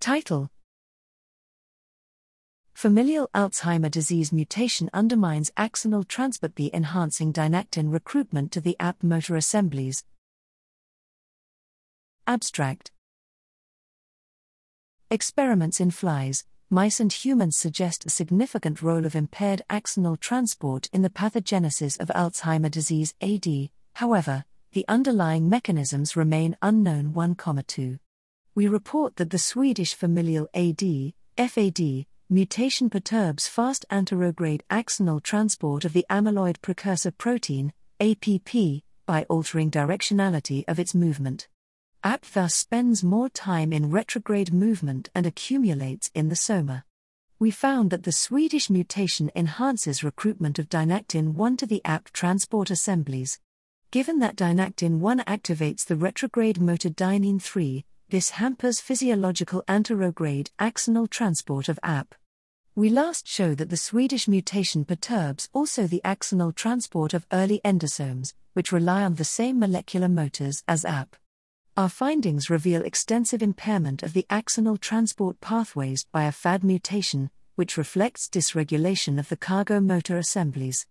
Title Familial Alzheimer disease mutation undermines axonal transport B enhancing dynactin recruitment to the APP motor assemblies. Abstract Experiments in flies, mice, and humans suggest a significant role of impaired axonal transport in the pathogenesis of Alzheimer disease AD, however, the underlying mechanisms remain unknown 1, 2. We report that the Swedish familial AD, FAD, mutation perturbs fast anterograde axonal transport of the amyloid precursor protein, APP, by altering directionality of its movement. APP thus spends more time in retrograde movement and accumulates in the soma. We found that the Swedish mutation enhances recruitment of dynactin 1 to the APP transport assemblies. Given that dynactin 1 activates the retrograde motor dynein 3, this hampers physiological anterograde axonal transport of APP. We last show that the Swedish mutation perturbs also the axonal transport of early endosomes, which rely on the same molecular motors as APP. Our findings reveal extensive impairment of the axonal transport pathways by a FAD mutation, which reflects dysregulation of the cargo motor assemblies.